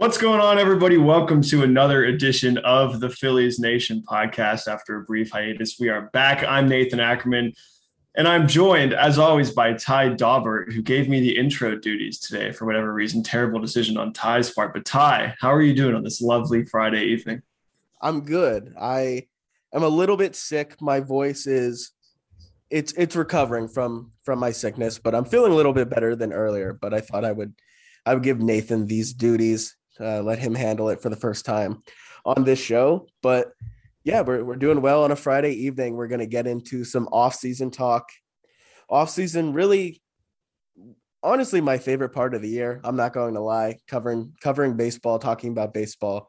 What's going on, everybody? Welcome to another edition of the Phillies Nation podcast. After a brief hiatus, we are back. I'm Nathan Ackerman, and I'm joined, as always, by Ty Daubert, who gave me the intro duties today for whatever reason. Terrible decision on Ty's part. But Ty, how are you doing on this lovely Friday evening? I'm good. I am a little bit sick. My voice is it's it's recovering from from my sickness, but I'm feeling a little bit better than earlier. But I thought I would I would give Nathan these duties uh, let him handle it for the first time on this show. But yeah, we're, we're doing well on a Friday evening. We're going to get into some off-season talk. Off-season, really, honestly, my favorite part of the year. I'm not going to lie. Covering covering baseball, talking about baseball.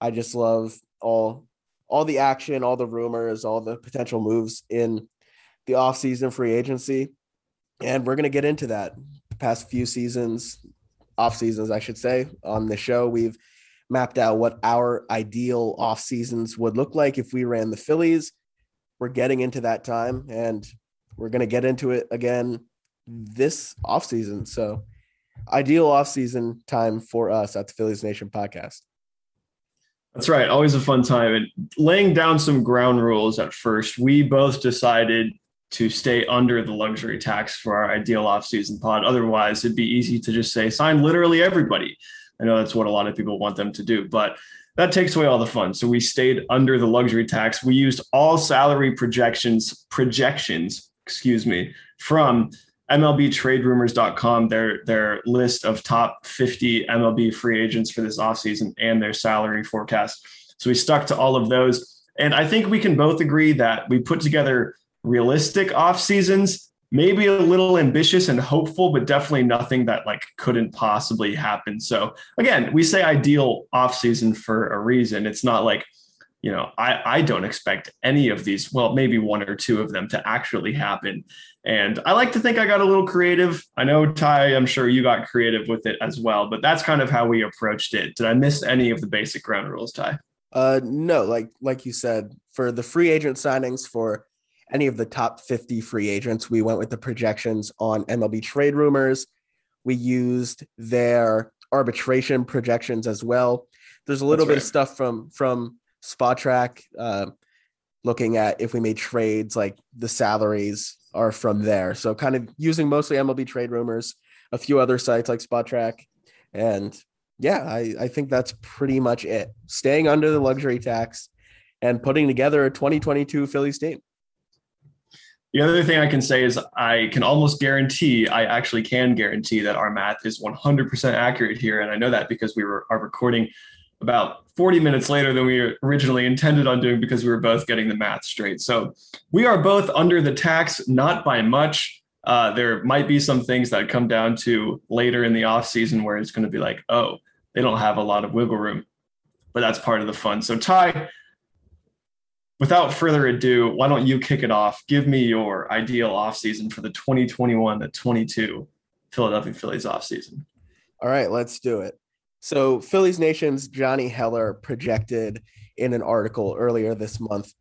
I just love all all the action, all the rumors, all the potential moves in the off-season free agency. And we're going to get into that. The past few seasons, off seasons, I should say, on the show. We've mapped out what our ideal off seasons would look like if we ran the Phillies. We're getting into that time and we're going to get into it again this off season. So, ideal off season time for us at the Phillies Nation podcast. That's right. Always a fun time. And laying down some ground rules at first, we both decided to stay under the luxury tax for our ideal off-season pod. Otherwise, it'd be easy to just say sign literally everybody. I know that's what a lot of people want them to do, but that takes away all the fun. So we stayed under the luxury tax. We used all salary projections projections, excuse me, from MLBTradeRumors.com, their their list of top 50 MLB free agents for this offseason and their salary forecast. So we stuck to all of those. And I think we can both agree that we put together realistic off seasons, maybe a little ambitious and hopeful, but definitely nothing that like couldn't possibly happen. So again, we say ideal off season for a reason. It's not like, you know, I, I don't expect any of these, well, maybe one or two of them to actually happen. And I like to think I got a little creative. I know Ty, I'm sure you got creative with it as well, but that's kind of how we approached it. Did I miss any of the basic ground rules, Ty? Uh, no, like like you said, for the free agent signings for any of the top 50 free agents. We went with the projections on MLB trade rumors. We used their arbitration projections as well. There's a little That's bit right. of stuff from from Spotrac uh, looking at if we made trades, like the salaries are from there. So kind of using mostly MLB trade rumors, a few other sites like Spotrac, and yeah, I, I think that's pretty much it. Staying under the luxury tax and putting together a 2022 Phillies team. The other thing I can say is I can almost guarantee, I actually can guarantee that our math is 100% accurate here. And I know that because we were are recording about 40 minutes later than we originally intended on doing because we were both getting the math straight. So we are both under the tax, not by much. Uh, there might be some things that come down to later in the off season where it's going to be like, oh, they don't have a lot of wiggle room, but that's part of the fun. So Ty, without further ado, why don't you kick it off? Give me your ideal offseason for the 2021 to 22 Philadelphia Phillies offseason. All right, let's do it. So, Phillies Nation's Johnny Heller projected in an article earlier this month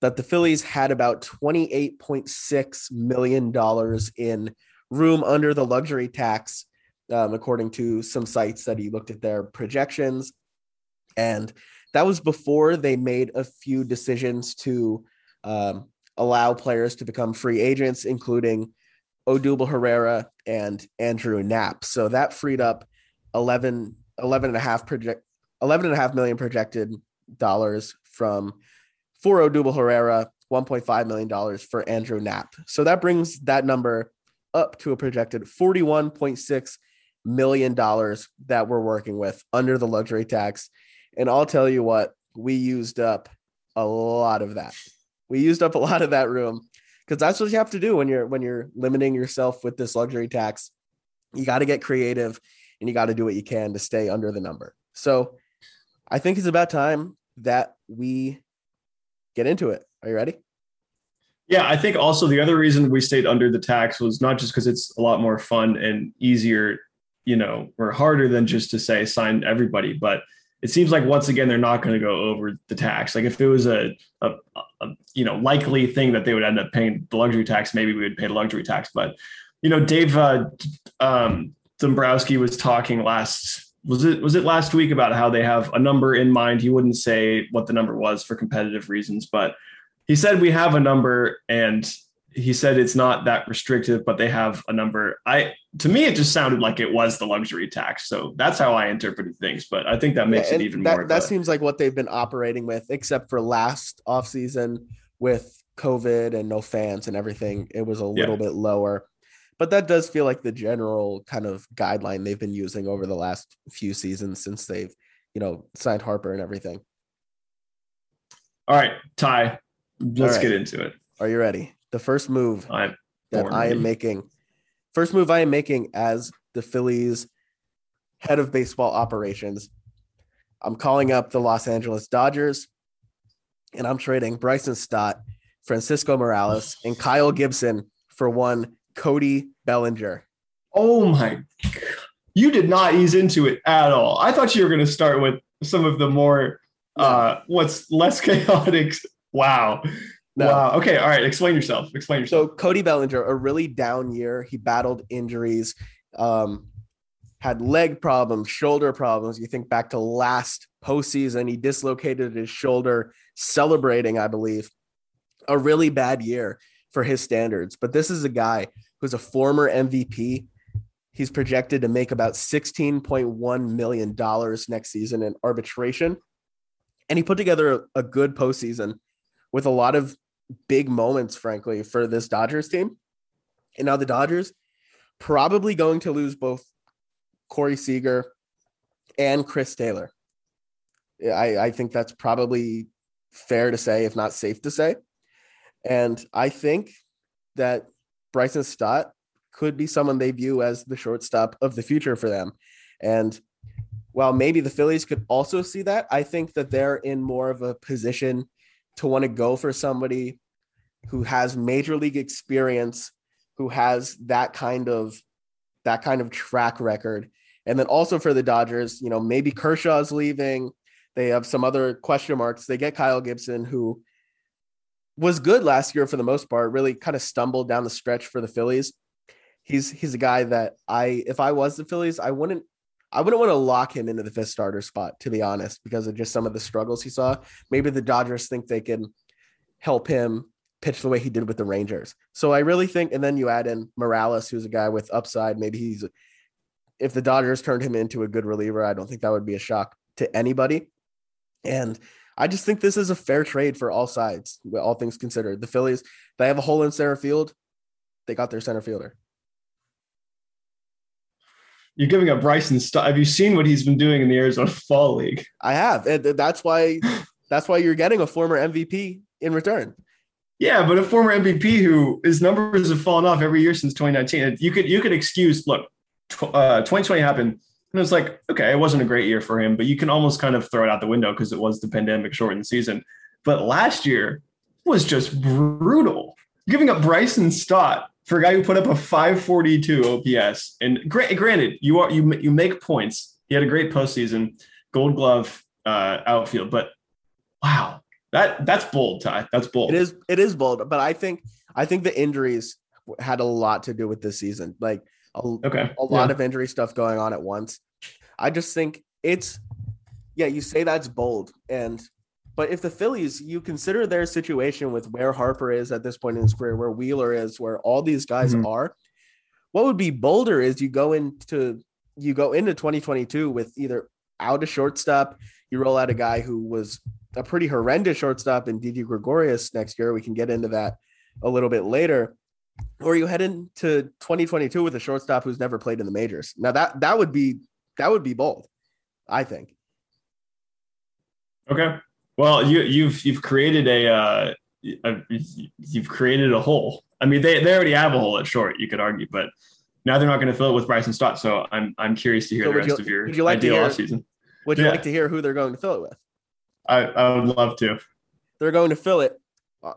that the Phillies had about $28.6 million in room under the luxury tax, um, according to some sites that he looked at their projections. And that was before they made a few decisions to um, allow players to become free agents, including Odubel Herrera and Andrew Knapp. So that freed up 11, 11 and a half project, 11 and a half million projected dollars from for Odubel Herrera, 1.5 million dollars for Andrew Knapp. So that brings that number up to a projected 41.6 million dollars that we're working with under the luxury tax and I'll tell you what, we used up a lot of that. We used up a lot of that room because that's what you have to do when you're when you're limiting yourself with this luxury tax. You got to get creative and you got to do what you can to stay under the number. So I think it's about time that we get into it. Are you ready? Yeah, I think also the other reason we stayed under the tax was not just because it's a lot more fun and easier, you know, or harder than just to say sign everybody, but it seems like once again they're not going to go over the tax. Like if it was a, a, a, you know likely thing that they would end up paying the luxury tax, maybe we would pay the luxury tax. But you know, Dave uh, um, Dombrowski was talking last was it was it last week about how they have a number in mind. He wouldn't say what the number was for competitive reasons, but he said we have a number and he said it's not that restrictive, but they have a number. I to me it just sounded like it was the luxury tax. So that's how I interpreted things. But I think that makes yeah, it even that, more. That seems like what they've been operating with, except for last offseason with COVID and no fans and everything. It was a little yeah. bit lower but that does feel like the general kind of guideline they've been using over the last few seasons since they've you know signed harper and everything all right ty let's right. get into it are you ready the first move I'm that i am making first move i am making as the phillies head of baseball operations i'm calling up the los angeles dodgers and i'm trading bryson stott francisco morales and kyle gibson for one Cody Bellinger. Oh my God. You did not ease into it at all. I thought you were going to start with some of the more, uh, what's less chaotic. Wow. No. Wow. Okay. All right. Explain yourself. Explain yourself. So Cody Bellinger, a really down year. He battled injuries, um, had leg problems, shoulder problems. You think back to last postseason, he dislocated his shoulder, celebrating, I believe, a really bad year for his standards. But this is a guy who's a former MVP. He's projected to make about $16.1 million next season in arbitration. And he put together a, a good postseason with a lot of big moments, frankly, for this Dodgers team. And now the Dodgers probably going to lose both Corey Seager and Chris Taylor. I, I think that's probably fair to say, if not safe to say. And I think that Bryson Stott could be someone they view as the shortstop of the future for them. And while maybe the Phillies could also see that, I think that they're in more of a position to want to go for somebody who has major league experience, who has that kind of that kind of track record. And then also for the Dodgers, you know, maybe Kershaw's leaving. They have some other question marks. They get Kyle Gibson, who was good last year for the most part. Really kind of stumbled down the stretch for the Phillies. He's he's a guy that I if I was the Phillies, I wouldn't I wouldn't want to lock him into the fifth starter spot to be honest because of just some of the struggles he saw. Maybe the Dodgers think they can help him pitch the way he did with the Rangers. So I really think and then you add in Morales who's a guy with upside, maybe he's if the Dodgers turned him into a good reliever, I don't think that would be a shock to anybody. And I just think this is a fair trade for all sides, all things considered. The Phillies, they have a hole in center field. They got their center fielder. You're giving up Bryson Stott. Have you seen what he's been doing in the Arizona Fall League? I have. And that's why that's why you're getting a former MVP in return. Yeah, but a former MVP who his numbers have fallen off every year since 2019. You could you could excuse look, uh, 2020 happened and it's like, okay, it wasn't a great year for him, but you can almost kind of throw it out the window because it was the pandemic shortened season. But last year was just brutal. Giving up Bryson Stott for a guy who put up a 542 OPS. And granted, you are you you make points. He had a great postseason, Gold Glove uh, outfield, but wow, that that's bold, Ty. That's bold. It is it is bold, but I think I think the injuries had a lot to do with this season. Like a, okay. a lot yeah. of injury stuff going on at once. I just think it's yeah, you say that's bold. And but if the Phillies, you consider their situation with where Harper is at this point in his career, where Wheeler is, where all these guys mm-hmm. are, what would be bolder is you go into you go into 2022 with either out a shortstop, you roll out a guy who was a pretty horrendous shortstop in Didi Gregorius next year. We can get into that a little bit later. Or you head into 2022 with a shortstop who's never played in the majors. Now that that would be that would be bold, I think. Okay. Well, you you've you've created a, uh, a you've created a hole. I mean, they, they already have a hole at short, you could argue, but now they're not going to fill it with Bryson Stott. So I'm I'm curious to hear so the rest you, of your would you like ideal to hear, season. Would you yeah. like to hear who they're going to fill it with? I, I would love to. They're going to fill it, uh,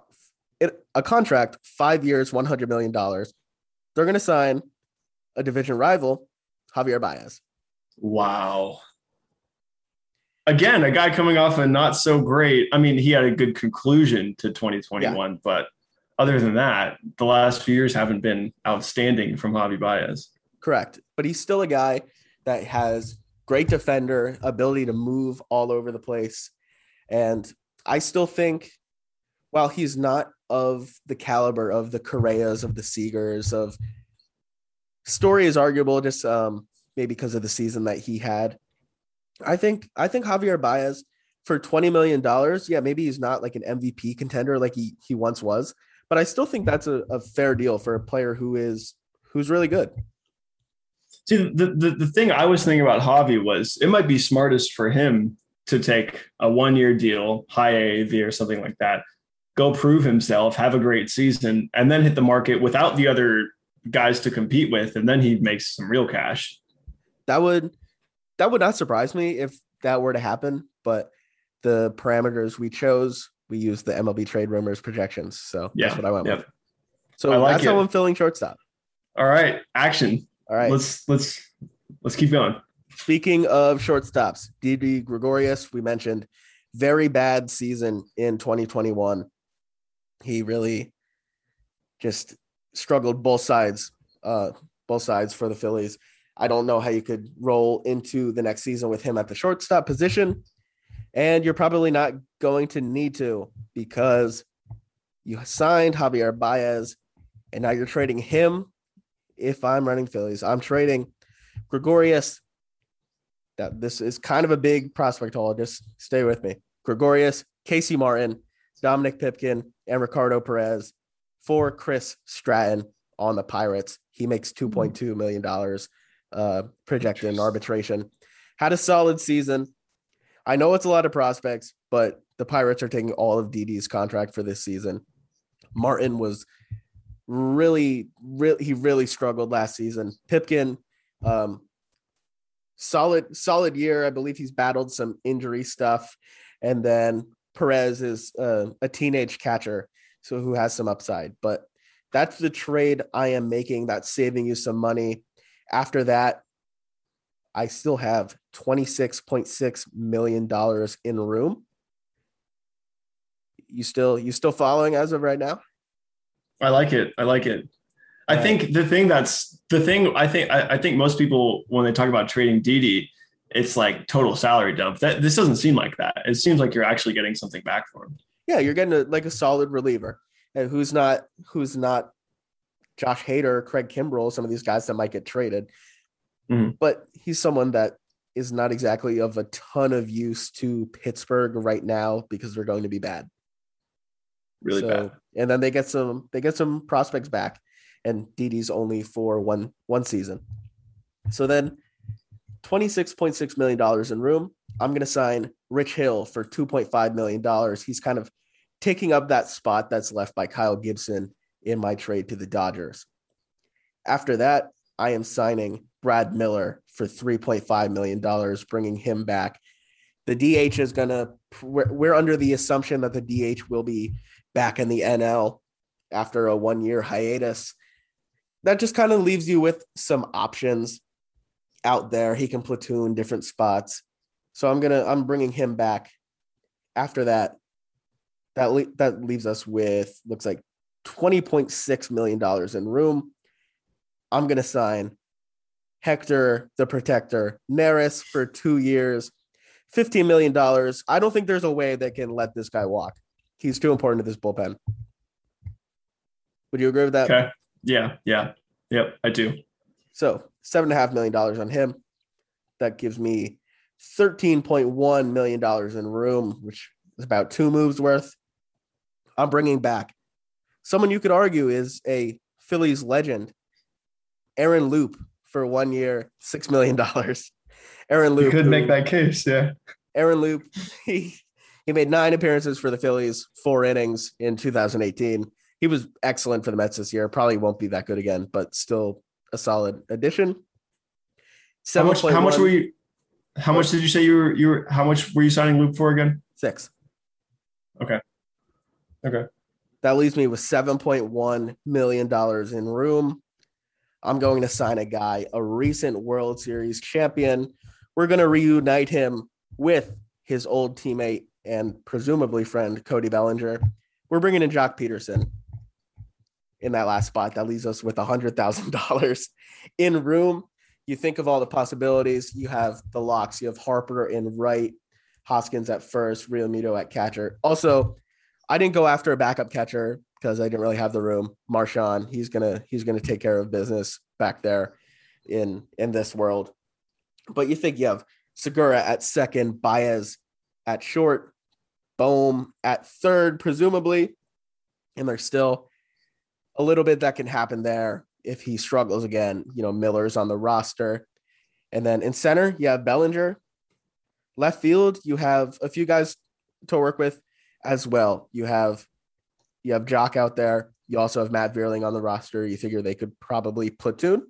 it a contract, five years, one hundred million dollars. They're going to sign a division rival, Javier Baez. Wow. Again, a guy coming off a not so great. I mean, he had a good conclusion to 2021, yeah. but other than that, the last few years haven't been outstanding from Javi Baez. Correct. But he's still a guy that has great defender, ability to move all over the place. And I still think, while he's not of the caliber of the Correas, of the Seagers, of Story is arguable, just um, maybe because of the season that he had. I think I think Javier Baez for $20 million, yeah, maybe he's not like an MVP contender like he he once was, but I still think that's a, a fair deal for a player who is who's really good. See, the, the, the thing I was thinking about Javi was it might be smartest for him to take a one year deal, high AAV or something like that, go prove himself, have a great season, and then hit the market without the other guys to compete with, and then he makes some real cash. That would that would not surprise me if that were to happen, but the parameters we chose, we used the MLB trade rumors projections. So yeah, that's what I went with. So like that's it. how I'm filling shortstop. All right, action. All right. Let's let's let's keep going. Speaking of shortstops, Didi Gregorius, we mentioned very bad season in 2021. He really just struggled both sides, uh, both sides for the Phillies. I don't know how you could roll into the next season with him at the shortstop position. And you're probably not going to need to because you signed Javier Baez and now you're trading him. If I'm running Phillies, I'm trading Gregorius. That this is kind of a big prospect haul. Just stay with me. Gregorius, Casey Martin, Dominic Pipkin, and Ricardo Perez for Chris Stratton on the Pirates. He makes $2.2 million uh, projected in arbitration. Had a solid season. I know it's a lot of prospects, but the Pirates are taking all of Didi's contract for this season. Martin was really, really, he really struggled last season. Pipkin, um, solid, solid year. I believe he's battled some injury stuff. And then Perez is uh, a teenage catcher, so who has some upside. But that's the trade I am making. That's saving you some money. After that, I still have $26.6 million in room. You still you still following as of right now? I like it. I like it. I Right. think the thing that's the thing I think I, I think most people when they talk about trading Didi, it's like total salary dump. That this doesn't seem like that. It seems like you're actually getting something back for him. Yeah, you're getting a, like a solid reliever. And who's not who's not Josh Hader, Craig Kimbrel, some of these guys that might get traded. Mhm. But he's someone that is not exactly of a ton of use to Pittsburgh right now because they're going to be bad. Really bad. And then they get some they get some prospects back, and Didi's only for one one season. So then, twenty six point six million dollars in room. I'm going to sign Rich Hill for two point five million dollars. He's kind of taking up that spot that's left by Kyle Gibson in my trade to the Dodgers. After that, I am signing Brad Miller for $3.5 million, bringing him back. The DH is going to, we're, we're under the assumption that the DH will be back in the NL after a one year hiatus. That just kind of leaves you with some options out there. He can platoon different spots. So I'm going to, I'm bringing him back. After that, that, le- that leaves us with, looks like $20.6 million in room. I'm going to sign Hector the Protector Neris for two years, $15 million. I don't think there's a way they can let this guy walk. He's too important to this bullpen. Would you agree with that? Okay. Yeah. Yeah. Yep. I do. So seven and a half million dollars on him. That gives me $13.1 million in room, which is about two moves worth. I'm bringing back someone you could argue is a Phillies legend, Aaron Loup, for one year, $6 million. Aaron Loup. You could who- make that case. Yeah. Aaron Loup, he, he made nine appearances for the Phillies, four innings in 2018. He was excellent for the Mets this year. Probably won't be that good again, but still a solid addition. How much? How much were you? How much did you say you were? You were? How much were you signing Luke for again? Six. Okay. Okay. That leaves me with $7.1 million in room. I'm going to sign a guy, a recent World Series champion. We're going to reunite him with his old teammate and presumably friend, Cody Bellinger. We're bringing in Joc Pederson in that last spot. That leaves us with $100,000 in room. you think of all the possibilities. You have the locks. You have Harper in right, Hoskins at first, Realmuto at catcher. Also, I didn't go after a backup catcher because I didn't really have the room. Marchan, he's gonna he's gonna take care of business back there in in this world. But you think you have Segura at second, Baez at short, Bohm at third, presumably, and there's still a little bit that can happen there if he struggles again. You know, Miller's on the roster, and then in center you have Bellinger. Left field, you have a few guys to work with as well. You have you have Joc out there. You also have Matt Vierling on the roster. You figure they could probably platoon.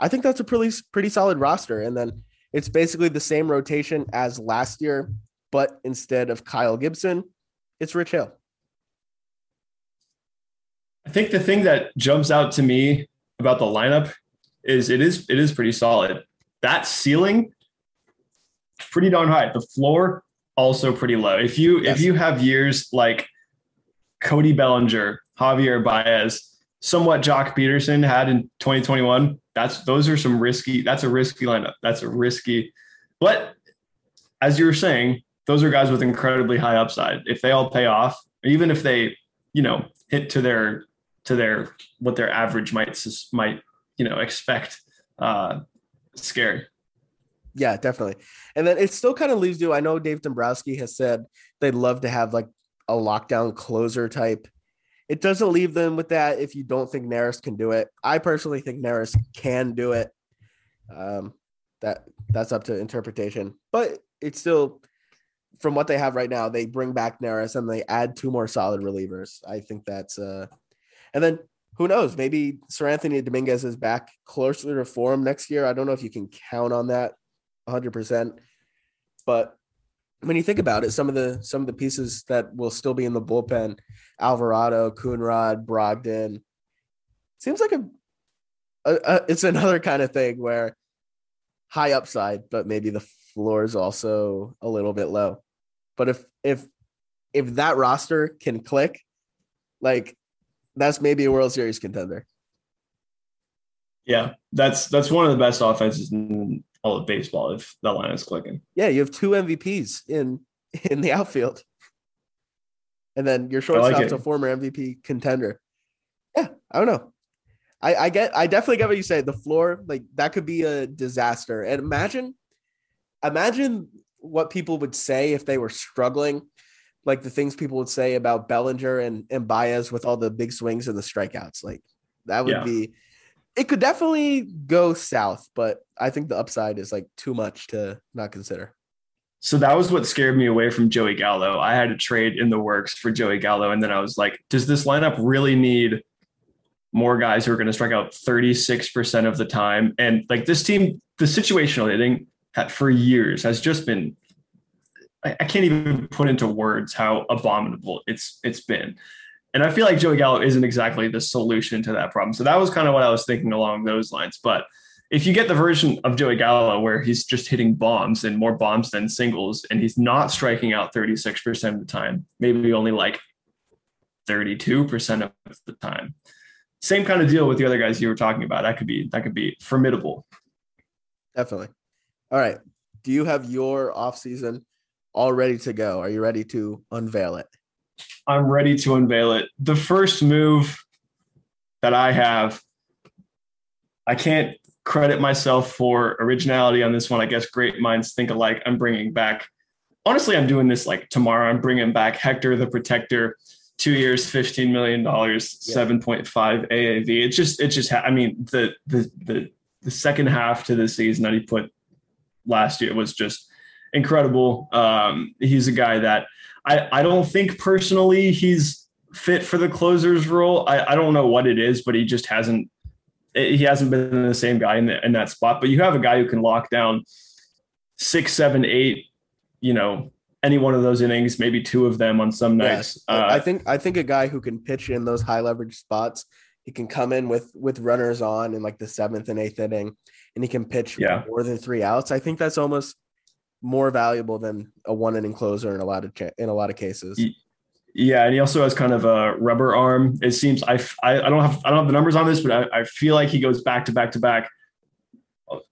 I think that's a pretty pretty solid roster. And then it's basically the same rotation as last year, but instead of Kyle Gibson, it's Rich Hill. I think the thing that jumps out to me about the lineup is it is it is pretty solid. That ceiling pretty darn high. The floor also pretty low. If you yes. if you have years like Cody Bellinger, Javier Baez, somewhat Joc Pederson had in 2021, that's those are some risky. That's a risky lineup. That's a risky. But as you were saying, those are guys with incredibly high upside. If they all pay off, even if they, you know, hit to their to their what their average might might you know expect, uh, scary. Yeah, definitely. And then it still kind of leaves you. I know Dave Dombrowski has said they'd love to have like a lockdown closer type. It doesn't leave them with that if you don't think Neris can do it. I personally think Neris can do it. Um, that that's up to interpretation, but it's still from what they have right now. They bring back Neris and they add two more solid relievers. I think that's uh, and then who knows? Maybe Seranthony Dominguez is back closer to form next year. I don't know if you can count on that 100%. But when you think about it, some of the some of the pieces that will still be in the bullpen, Alvarado, Coonrod, Brogdon, seems like a, a, a, it's another kind of thing where high upside, but maybe the floor is also a little bit low. But if if if that roster can click, like that's maybe a World Series contender. Yeah, that's that's one of the best offenses in all of baseball if that line is clicking. Yeah, you have two MVPs in in the outfield, and then your shortstop's like a former MVP contender. Yeah, I don't know. I, I get, I definitely get what you say. The floor, like that, could be a disaster. And imagine, imagine what people would say if they were struggling, like the things people would say about Bellinger and and Baez with all the big swings and the strikeouts. Like that would yeah. be it could definitely go south, but I think the upside is like too much to not consider. So that was what scared me away from Joey Gallo. I had a trade in the works for Joey Gallo, and then I was like, does this lineup really need more guys who are going to strike out 36% of the time? And like this team, the situational hitting for years has just been I, can't even put into words how abominable it's it's been. And I feel like Joey Gallo isn't exactly the solution to that problem. So that was kind of what I was thinking along those lines. But if you get the version of Joey Gallo where he's just hitting bombs and more bombs than singles, and he's not striking out 36% of the time, maybe only like 32% of the time. Same kind of deal with the other guys you were talking about. That could be that could be formidable. Definitely. All right. Do you have your offseason all ready to go? Are you ready to unveil it? I'm ready to unveil it. The first move that I have, I can't credit myself for originality on this one. I guess great minds think alike. I'm bringing back, honestly, I'm doing this like tomorrow. I'm bringing back Hector the Protector, two years, $15 million, yeah. 7.5 AAV. It just, it just, I mean, the, the, the, the second half to the season that he put last year was just incredible. Um, he's a guy that I, I don't think personally he's fit for the closer's role. I, I don't know what it is, but he just hasn't he hasn't been the same guy in, the, in that spot. But you have a guy who can lock down six, seven, eight, you know, any one of those innings, maybe two of them on some nights. Uh, I think I think a guy who can pitch in those high leverage spots. He can come in with with runners on in like the seventh and eighth inning, and he can pitch yeah. more than three outs. I think that's almost more valuable than a one inning closer in a lot of in a lot of cases. Yeah, and he also has kind of a rubber arm. It seems I, I, I don't have I don't have the numbers on this, but I, I feel like he goes back to back to back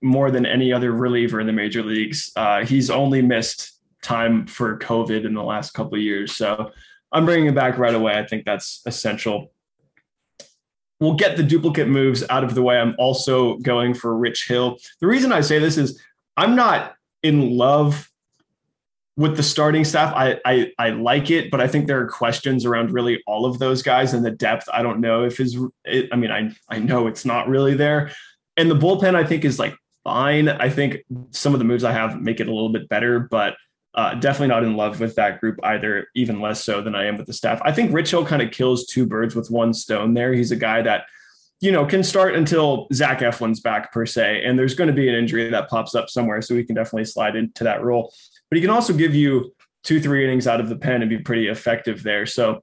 more than any other reliever in the major leagues. Uh, he's only missed time for COVID in the last couple of years. So I'm bringing him back right away. I think that's essential. We'll get the duplicate moves out of the way. I'm also going for Rich Hill. The reason I say this is I'm not in love with the starting staff. I, I I like it, but I think there are questions around really all of those guys and the depth. I don't know if is. I mean, I I know it's not really there, and the bullpen I think is like fine. I think some of the moves I have make it a little bit better, but uh, definitely not in love with that group either, even less so than I am with the staff. I think Rich Hill kind of kills two birds with one stone there. He's a guy that, you know, can start until Zach Eflin's back per se, and there's going to be an injury that pops up somewhere, so he can definitely slide into that role. But he can also give you two, three innings out of the pen and be pretty effective there. So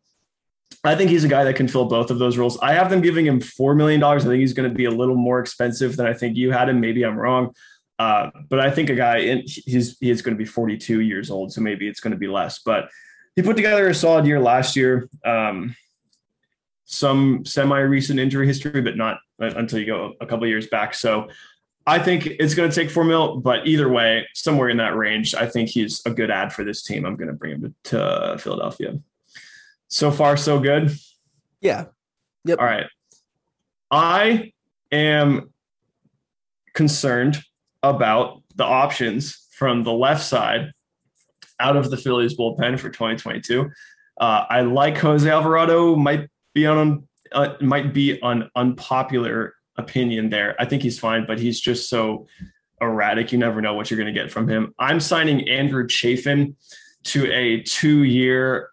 I think he's a guy that can fill both of those roles. I have them giving him $4 million. I think he's going to be a little more expensive than I think you had him. Maybe I'm wrong. Uh, but I think a guy, in, he's, he's going to be 42 years old. So maybe it's going to be less. But he put together a solid year last year. Um, some semi recent injury history, but not until you go a couple years back. So I think it's going to take four mil, but either way, somewhere in that range, I think he's a good ad for this team. I'm going to bring him to, to Philadelphia. So far, so good. Yeah. Yep. All right. I am concerned about the options from the left side out of the Phillies bullpen for 2022. Uh, I like Jose Alvarado. Might be on uh, might be an unpopular opinion there. I think he's fine, but he's just so erratic. You never know what you're going to get from him. I'm signing Andrew Chafin to a two-year,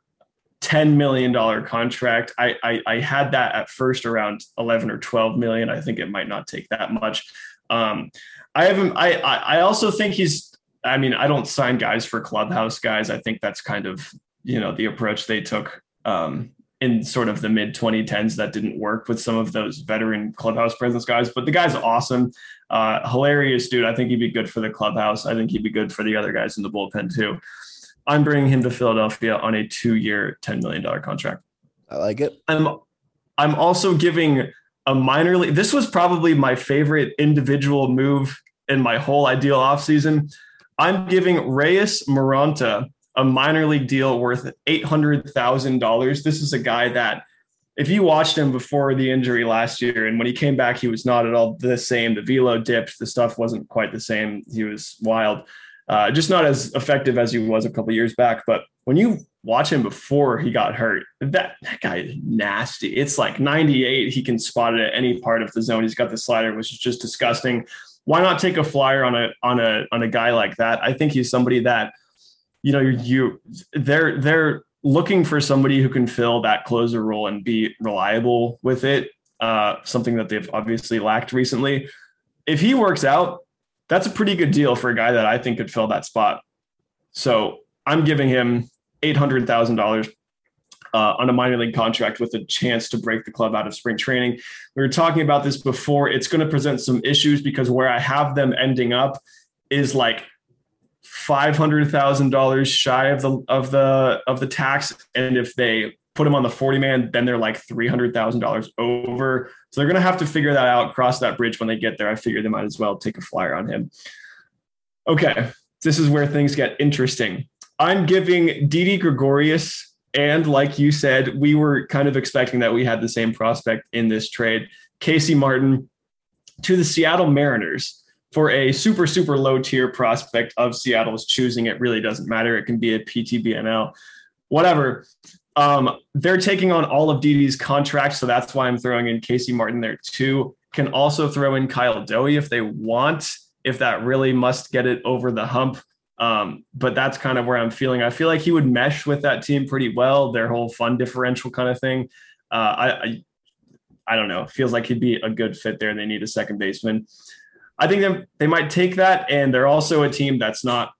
$10 million contract. I, I, I had that at first around 11 or 12 million. I think it might not take that much. Um, I haven't, I, I also think he's, I mean, I don't sign guys for clubhouse guys. I think that's kind of, you know, the approach they took um, in sort of the mid 2010s that didn't work with some of those veteran clubhouse presence guys. But the guy's awesome, uh, hilarious dude. I think he'd be good for the clubhouse. I think he'd be good for the other guys in the bullpen too. I'm bringing him to Philadelphia on a two-year, ten million dollar contract. I like it. I'm I'm also giving a minor league. This was probably my favorite individual move in my whole ideal offseason. I'm giving Reyes Moronta a minor league deal worth $800,000. This is a guy that, if you watched him before the injury last year, and when he came back, he was not at all the same. The velo dipped, the stuff wasn't quite the same. He was wild uh, just not as effective as he was a couple years back. But when you watch him before he got hurt, that that guy is nasty. It's like 98. He can spot it at any part of the zone. He's got the slider, which is just disgusting. Why not take a flyer on a on a on a guy like that? I think he's somebody that you know you they're they're looking for somebody who can fill that closer role and be reliable with it. Uh, something that they've obviously lacked recently. If he works out, that's a pretty good deal for a guy that I think could fill that spot. So I'm giving him eight hundred thousand uh, dollars on a minor league contract with a chance to break the club out of spring training. We were talking about this before. It's going to present some issues because where I have them ending up is like five hundred thousand dollars shy of the of the of the tax, and if they put him on the 40 man, then they're like $300,000 over. So they're going to have to figure that out, cross that bridge when they get there. I figure they might as well take a flyer on him. Okay, this is where things get interesting. I'm giving Didi Gregorius, and like you said, we were kind of expecting that we had the same prospect in this trade, Casey Martin, to the Seattle Mariners for a super, super low tier prospect of Seattle's choosing. It really doesn't matter. It can be a PTBNL, whatever. Um, they're taking on all of Didi's contracts, so that's why I'm throwing in Casey Martin there too. Can also throw in Kyle Dohy if they want, if that really must get it over the hump. Um, but that's kind of where I'm feeling. I feel like he would mesh with that team pretty well. Their whole fun differential kind of thing. Uh, I, I, I don't know. Feels like he'd be a good fit there. They need a second baseman. I think they, they might take that, and they're also a team that's not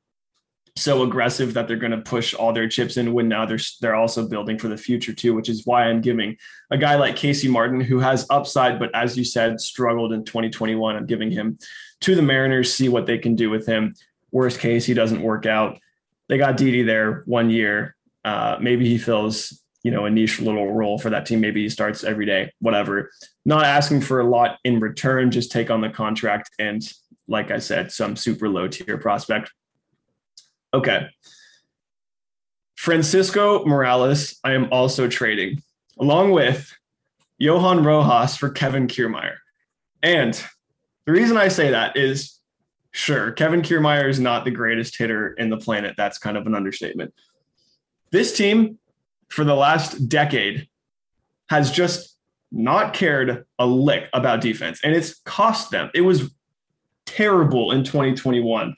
so aggressive that they're going to push all their chips in when now they're they're also building for the future too which is why i'm giving a guy like casey martin who has upside but as you said struggled in 2021 i'm giving him to the mariners see what they can do with him. Worst case he doesn't work out. They got Didi there one year. Uh, maybe he fills you know a niche little role for that team maybe he starts every day whatever not asking for a lot in return just take on the contract and like I said, some super low tier prospect. Okay. Francisco Morales, I am also trading, along with Johan Rojas for Kevin Kiermaier. And the reason I say that is sure, Kevin Kiermaier is not the greatest hitter in the planet. That's kind of an understatement. This team, for the last decade, has just not cared a lick about defense, and it's cost them. It was terrible in 2021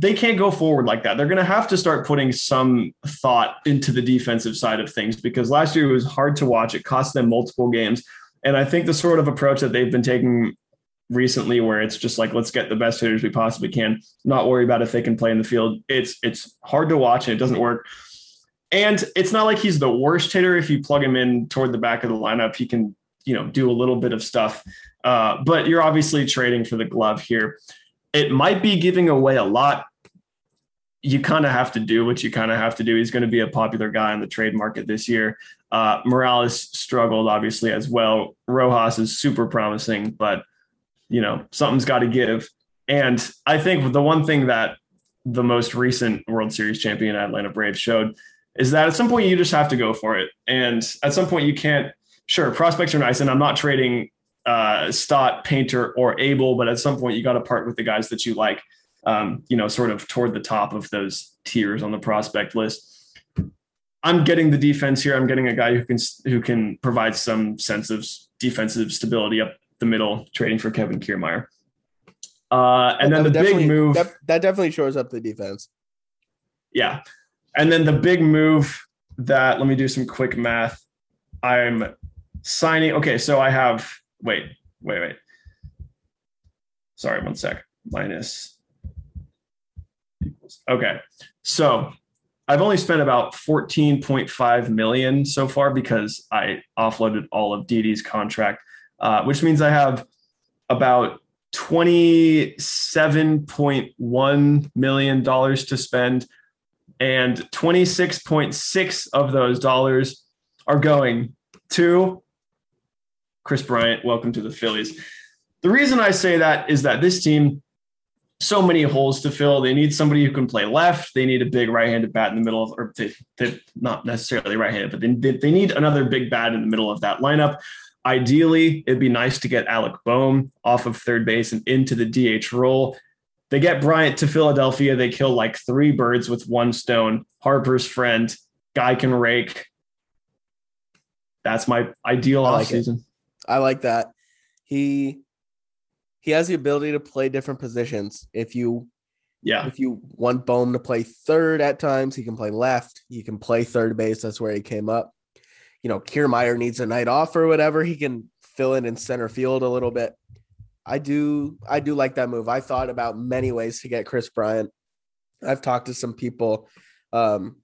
they can't go forward like that. They're going to have to start putting some thought into the defensive side of things because last year it was hard to watch. It cost them multiple games. And I think the sort of approach that they've been taking recently where it's just like let's get the best hitters we possibly can, not worry about if they can play in the field. It's it's hard to watch and it doesn't work. And it's not like he's the worst hitter if you plug him in toward the back of the lineup, he can, you know, do a little bit of stuff. Uh, but you're obviously trading for the glove here. It might be giving away a lot you kind of have to do what you kind of have to do. He's going to be a popular guy in the trade market this year. Uh, Morales struggled obviously as well. Rojas is super promising, but you know something's got to give. And I think the one thing that the most recent World Series champion Atlanta Braves showed is that at some point you just have to go for it. And at some point you can't. Sure, prospects are nice, and I'm not trading uh, Stott, Painter, or Abel, but at some point you got to part with the guys that you like um, you know, sort of toward the top of those tiers on the prospect list. I'm getting the defense here. I'm getting a guy who can who can provide some sense of defensive stability up the middle, trading for Kevin Kiermaier. Uh, and then the big move that, that definitely shores up the defense. Yeah, and then the big move that let me do some quick math. I'm signing. Okay, so I have wait, wait, wait. Sorry, one sec. Minus equals. Okay. So I've only spent about 14.5 million so far because I offloaded all of Didi's contract, uh, which means I have about 27.1 million dollars to spend and 26.6 of those dollars are going to Kris Bryant. Welcome to the Phillies. The reason I say that is that this team so many holes to fill. They need somebody who can play left. They need a big right-handed bat in the middle of, or they, they not necessarily right-handed, but they, they need another big bat in the middle of that lineup. Ideally, it'd be nice to get Alec Bohm off of third base and into the DH role. They get Bryant to Philadelphia. They kill like three birds with one stone. Harper's friend, guy can rake. That's my ideal I like offseason. It. I like that. He he has the ability to play different positions. If you yeah, if you want Bohm to play third at times, he can play left. He can play third base. That's where he came up. You know, Kiermaier needs a night off or whatever. He can fill in in center field a little bit. I do I do like that move. I thought about many ways to get Kris Bryant. I've talked to some people, um,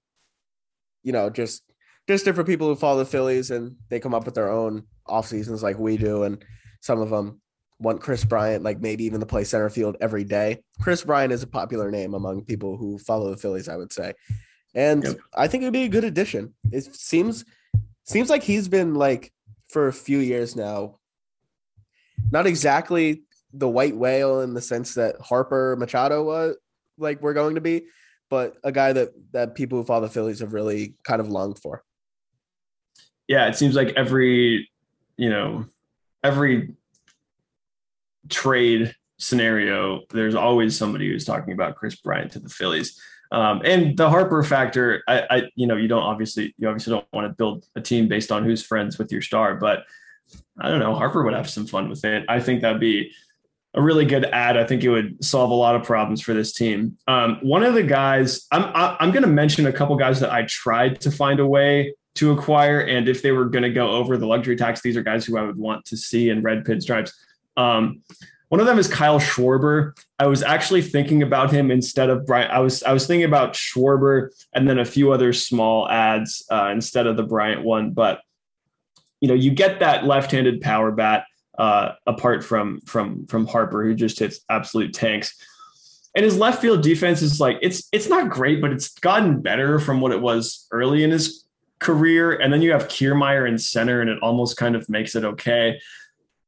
you know, just just different people who follow the Phillies and they come up with their own off seasons like we do, and some of them want Kris Bryant, like maybe even to play center field every day. Kris Bryant is a popular name among people who follow the Phillies, I would say. And yep. I think it would be a good addition. It seems seems like he's been like for a few years now, not exactly the white whale in the sense that Harper Machado was like we're going to be, but a guy that that people who follow the Phillies have really kind of longed for. Yeah, it seems like every, you know, every trade scenario, there's always somebody who's talking about Kris Bryant to the Phillies. Um, and the Harper factor, I, I, you know, you don't obviously, you obviously don't want to build a team based on who's friends with your star, but I don't know, Harper would have some fun with it. I think that'd be a really good ad. I think it would solve a lot of problems for this team. Um, one of the guys, I'm, I'm going to mention a couple guys that I tried to find a way to acquire, and if they were going to go over the luxury tax, these are guys who I would want to see in red pinstripes. Um, one of them is Kyle Schwarber. I was actually thinking about him instead of Bryant. I was I was thinking about Schwarber and then a few other small ads uh, instead of the Bryant one. But you know, you get that left-handed power bat uh, apart from from from Harper, who just hits absolute tanks. And his left field defense is like it's it's not great, but it's gotten better from what it was early in his career. And then you have Kiermaier in center, and it almost kind of makes it okay.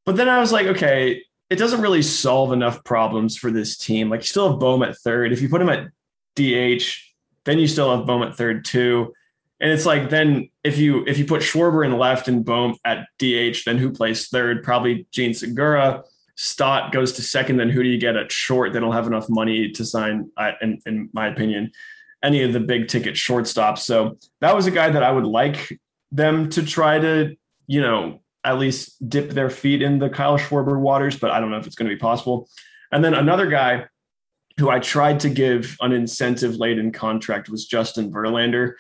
But then I was like, okay, it doesn't really solve enough problems for this team. Like you still have Bohm at third. If you put him at DH, then you still have Bohm at third too. And it's like then if you if you put Schwarber in left and Bohm at DH, then who plays third? Probably Jean Segura. Stott goes to second. Then who do you get at short? They don't have enough money to sign, in, in my opinion, any of the big ticket shortstops. So that was a guy that I would like them to try to, you know, at least dip their feet in the Kyle Schwarber waters, but I don't know if it's going to be possible. And then another guy who I tried to give an incentive laden contract was Justin Verlander.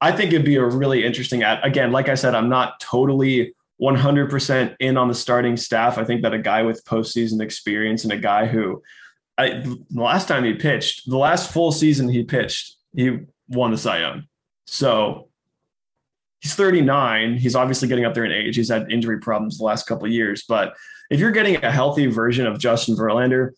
I think it'd be a really interesting ad. Again, like I said, I'm not totally 100% in on the starting staff. I think that a guy with postseason experience and a guy who, I, the last time he pitched, the last full season he pitched, he won the Cy Young. So he's 39. He's obviously getting up there in age. He's had injury problems the last couple years. But if you're getting a healthy version of Justin Verlander,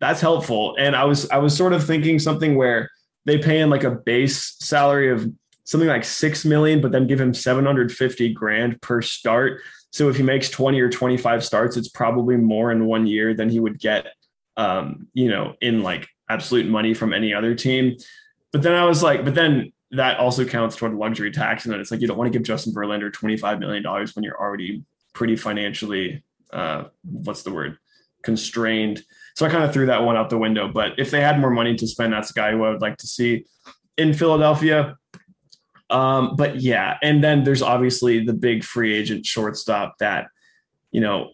that's helpful. And I was I was sort of thinking something where they pay him like a base salary of something like six million, but then give him 750 grand per start. So if he makes 20 or 25 starts, it's probably more in one year than he would get um, you know, in like absolute money from any other team. But then I was like, but then that also counts toward luxury tax. And then it's like you don't want to give Justin Verlander $25 million when you're already pretty financially uh what's the word? constrained. So I kind of threw that one out the window. But if they had more money to spend, that's a guy who I would like to see in Philadelphia. Um, but yeah, and then there's obviously the big free agent shortstop that, you know,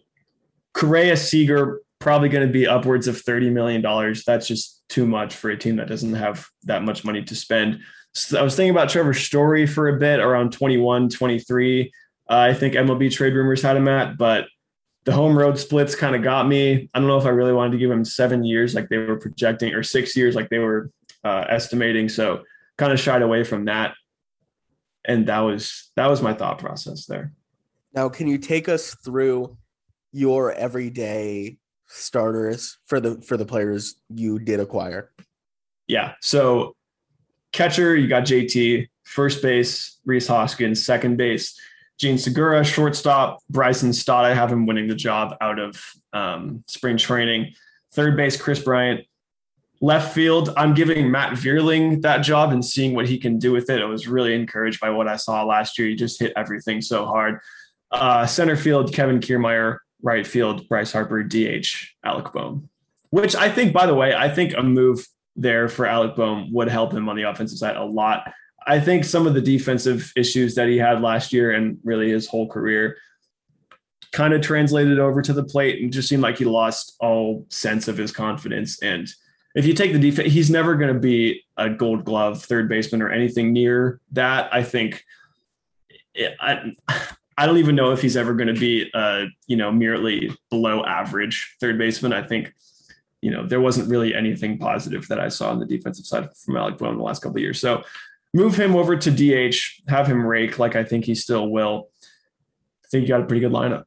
Correa Seager probably going to be upwards of $30 million. That's just too much for a team that doesn't have that much money to spend. So I was thinking about Trevor Story for a bit around 21, 23. Uh, I think MLB trade rumors had him at, but the home road splits kind of got me. I don't know if I really wanted to give him seven years like they were projecting or six years like they were uh, estimating. So kind of shied away from that. And that was that was my thought process there. Now, can you take us through your everyday starters for the for the players you did acquire? Yeah. So catcher, you got JT, first base, Rhys Hoskins, second base, Jean Segura, shortstop, Bryson Stott. I have him winning the job out of um, spring training. Third base, Kris Bryant. Left field, I'm giving Matt Vierling that job and seeing what he can do with it. I was really encouraged by what I saw last year. He just hit everything so hard. Uh, center field, Kevin Kiermaier. Right field, Bryce Harper. DH, Alec Bohm. Which I think, by the way, I think a move there for Alec Bohm would help him on the offensive side a lot. I think some of the defensive issues that he had last year and really his whole career kind of translated over to the plate and just seemed like he lost all sense of his confidence. And if you take the defense, he's never going to be a gold glove third baseman or anything near that. I think it, I, I don't even know if he's ever going to be, uh, you know, merely below average third baseman. I think, you know, there wasn't really anything positive that I saw on the defensive side from Alec Bohm in the last couple of years. So move him over to DH, have him rake like I think he still will. I think you got a pretty good lineup.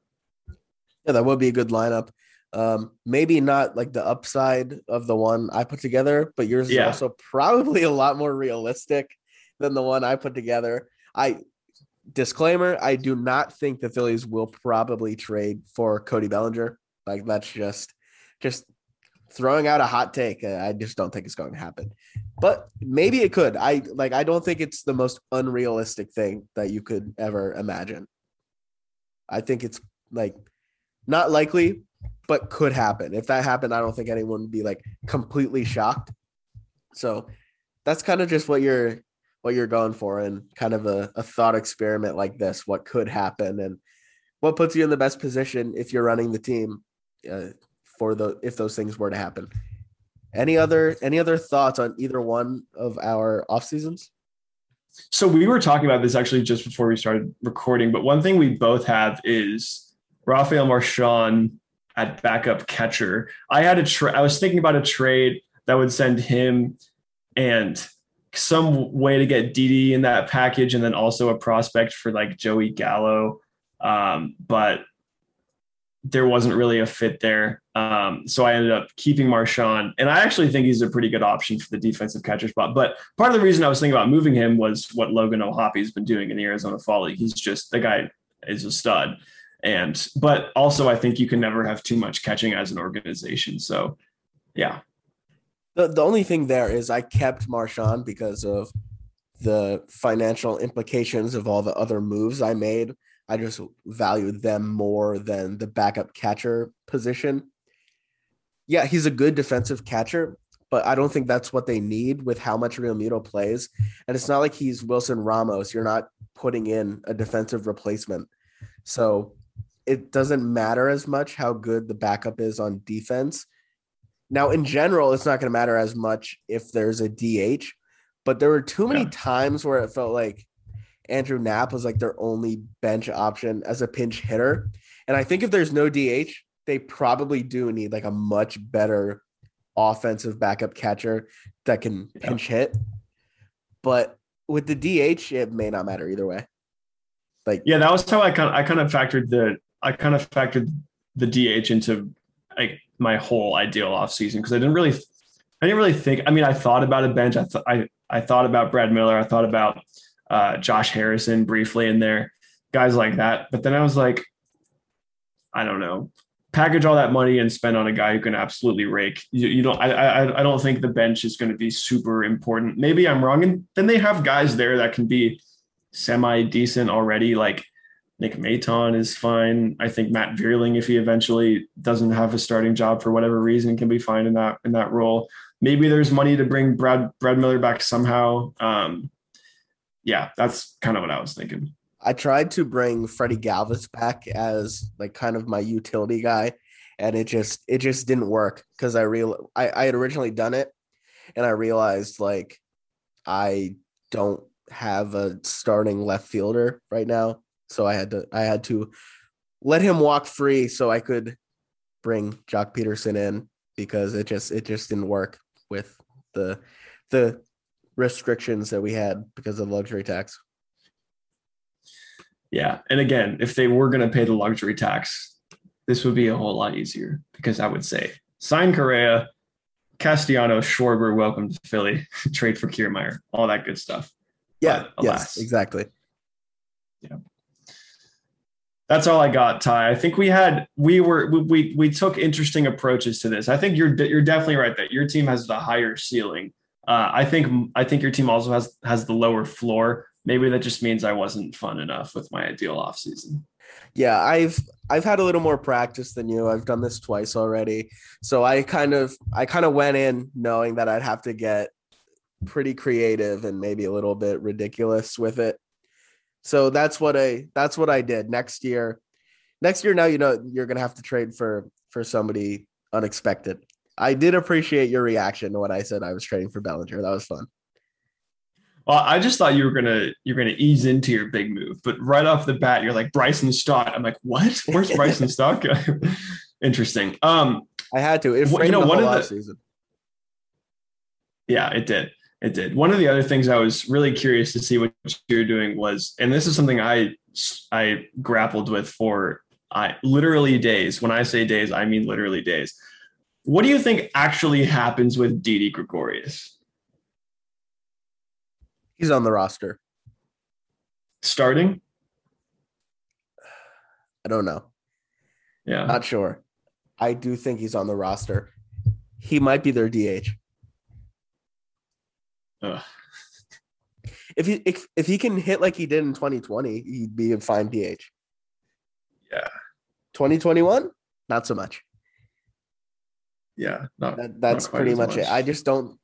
Yeah, that would be a good lineup. Um, maybe not like the upside of the one I put together, but yours yeah. is also probably a lot more realistic than the one I put together. I disclaimer, I do not think the Phillies will probably trade for Cody Bellinger. Like that's just just throwing out a hot take. I just don't think it's going to happen. But maybe it could. I like I don't think it's the most unrealistic thing that you could ever imagine. I think it's like not likely, but could happen. If that happened, I don't think anyone would be like completely shocked. So that's kind of just what you're what you're going for and kind of a, a thought experiment like this, what could happen and what puts you in the best position if you're running the team uh, for the if those things were to happen. Any other any other thoughts on either one of our off seasons? So we were talking about this actually just before we started recording, but one thing we both have is Rafael Marchan at backup catcher. I had a tra- I was thinking about a trade that would send him and some way to get Didi in that package, and then also a prospect for like Joey Gallo. Um, but there wasn't really a fit there. Um, so I ended up keeping Marchan, and I actually think he's a pretty good option for the defensive catcher spot. But part of the reason I was thinking about moving him was what Logan O'Hoppe has been doing in the Arizona Fall League. He's just the guy is a stud, And but also I think you can never have too much catching as an organization. So yeah. The the only thing there is I kept Marchan because of the financial implications of all the other moves I made. I just value them more than the backup catcher position. Yeah, he's a good defensive catcher, but I don't think that's what they need with how much Realmuto plays. And it's not like he's Wilson Ramos. You're not putting in a defensive replacement. So it doesn't matter as much how good the backup is on defense. Now, in general, it's not going to matter as much if there's a DH, but there were too many yeah. times where it felt like Andrew Knapp was like their only bench option as a pinch hitter. And I think if there's no DH, they probably do need like a much better offensive backup catcher that can yeah. pinch hit. But with the DH, it may not matter either way. Like yeah, that was how I kind of I kind of factored the I kind of factored the DH into like my whole ideal offseason because I didn't really I didn't really think I mean I thought about a bench. I thought I I thought about Brad Miller. I thought about uh, Josh Harrison briefly in there, guys like that. But then I was like, I don't know, package all that money and spend on a guy who can absolutely rake. You, you don't. I, I I don't think the bench is going to be super important. Maybe I'm wrong, and then they have guys there that can be semi decent already. Like Nick Maton is fine. I think Matt Vierling, if he eventually doesn't have a starting job for whatever reason, can be fine in that in that role. Maybe there's money to bring Brad Brad Miller back somehow. Um, yeah, that's kind of what I was thinking. I tried to bring Freddie Galvis back as like kind of my utility guy, and it just it just didn't work because I real I, I had originally done it, and I realized like I don't have a starting left fielder right now, so I had to I had to let him walk free so I could bring Joc Pederson in because it just it just didn't work with the the restrictions that we had because of luxury tax. Yeah. And again, if they were going to pay the luxury tax, this would be a whole lot easier because I would say sign Correa, Castellano, Schwarber, welcome to Philly, trade for Kiermaier, all that good stuff. Yeah. But, yes, exactly. Yeah. That's all I got, Ty. I think we had we were we, we we took interesting approaches to this. I think you're you're definitely right that your team has the higher ceiling uh, I think I think your team also has has the lower floor. Maybe that just means I wasn't fun enough with my ideal off season. Yeah, I've I've had a little more practice than you. I've done this twice already. So I kind of I kind of went in knowing that I'd have to get pretty creative and maybe a little bit ridiculous with it. So that's what I that's what I did. Next year, next year now you know you're going to have to trade for for somebody unexpected. I did appreciate your reaction when I said I was trading for Bellinger. That was fun. Well, I just thought you were gonna you're gonna ease into your big move, but right off the bat, you're like Bryson Stott. I'm like, what? Where's Bryson Stott? Interesting. Um, I had to. It you know, one of the season. Yeah, it did. It did. One of the other things I was really curious to see what you're doing was, and this is something I I grappled with for I literally days. When I say days, I mean literally days what do you think actually happens with Didi Gregorius? He's on the roster. Starting? I don't know. Yeah. Not sure. I do think he's on the roster. He might be their DH. Ugh. If he if, if he can hit like he did in 2020, he'd be a fine DH. Yeah. 2021, not so much yeah, not, that, that's not pretty much, much, it. I just don't,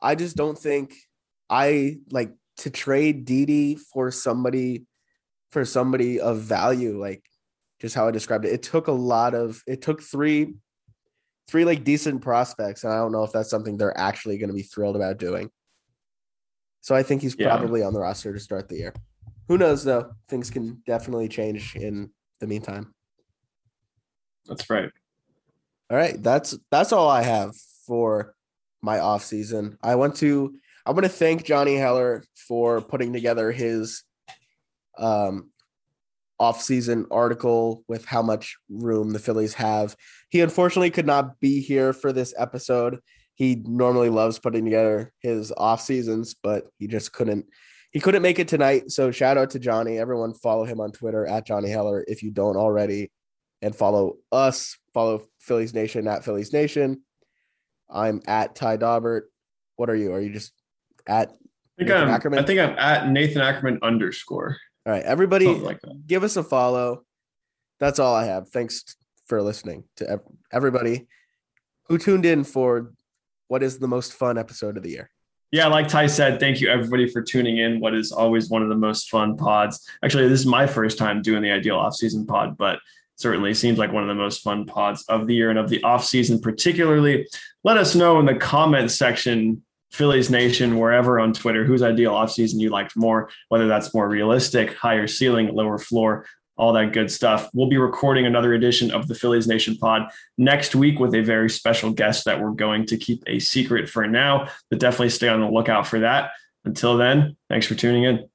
I just don't think I like to trade Didi for somebody, for somebody of value. Like just how I described it. It took a lot of, it took three, three like decent prospects, and I don't know if that's something they're actually going to be thrilled about doing. So I think he's probably yeah. on the roster to start the year. Who knows though? Things can definitely change in the meantime. That's right. All right, that's that's all I have for my off season. I want to I want to thank Johnny Heller for putting together his um off season article with how much room the Phillies have. He unfortunately could not be here for this episode. He normally loves putting together his off seasons, but he just couldn't he couldn't make it tonight. So shout out to Johnny. Everyone follow him on Twitter at Johnny Heller if you don't already. And follow us, follow Phillies Nation at Phillies Nation. I'm at Ty Daubert. What are you? Are you just at I think, I'm, Ackerman? I think I'm at Nathan Ackerman underscore. All right. Everybody like give us a follow. That's all I have. Thanks for listening to everybody who tuned in for what is the most fun episode of the year. Yeah, like Ty said, thank you everybody for tuning in. What is always one of the most fun pods. Actually, this is my first time doing the ideal offseason pod, but certainly seems like one of the most fun pods of the year and of the offseason, particularly. Let us know in the comment section, Phillies Nation, wherever on Twitter, whose ideal offseason you liked more, whether that's more realistic, higher ceiling, lower floor, all that good stuff. We'll be recording another edition of the Phillies Nation pod next week with a very special guest that we're going to keep a secret for now, but definitely stay on the lookout for that. Until then, thanks for tuning in.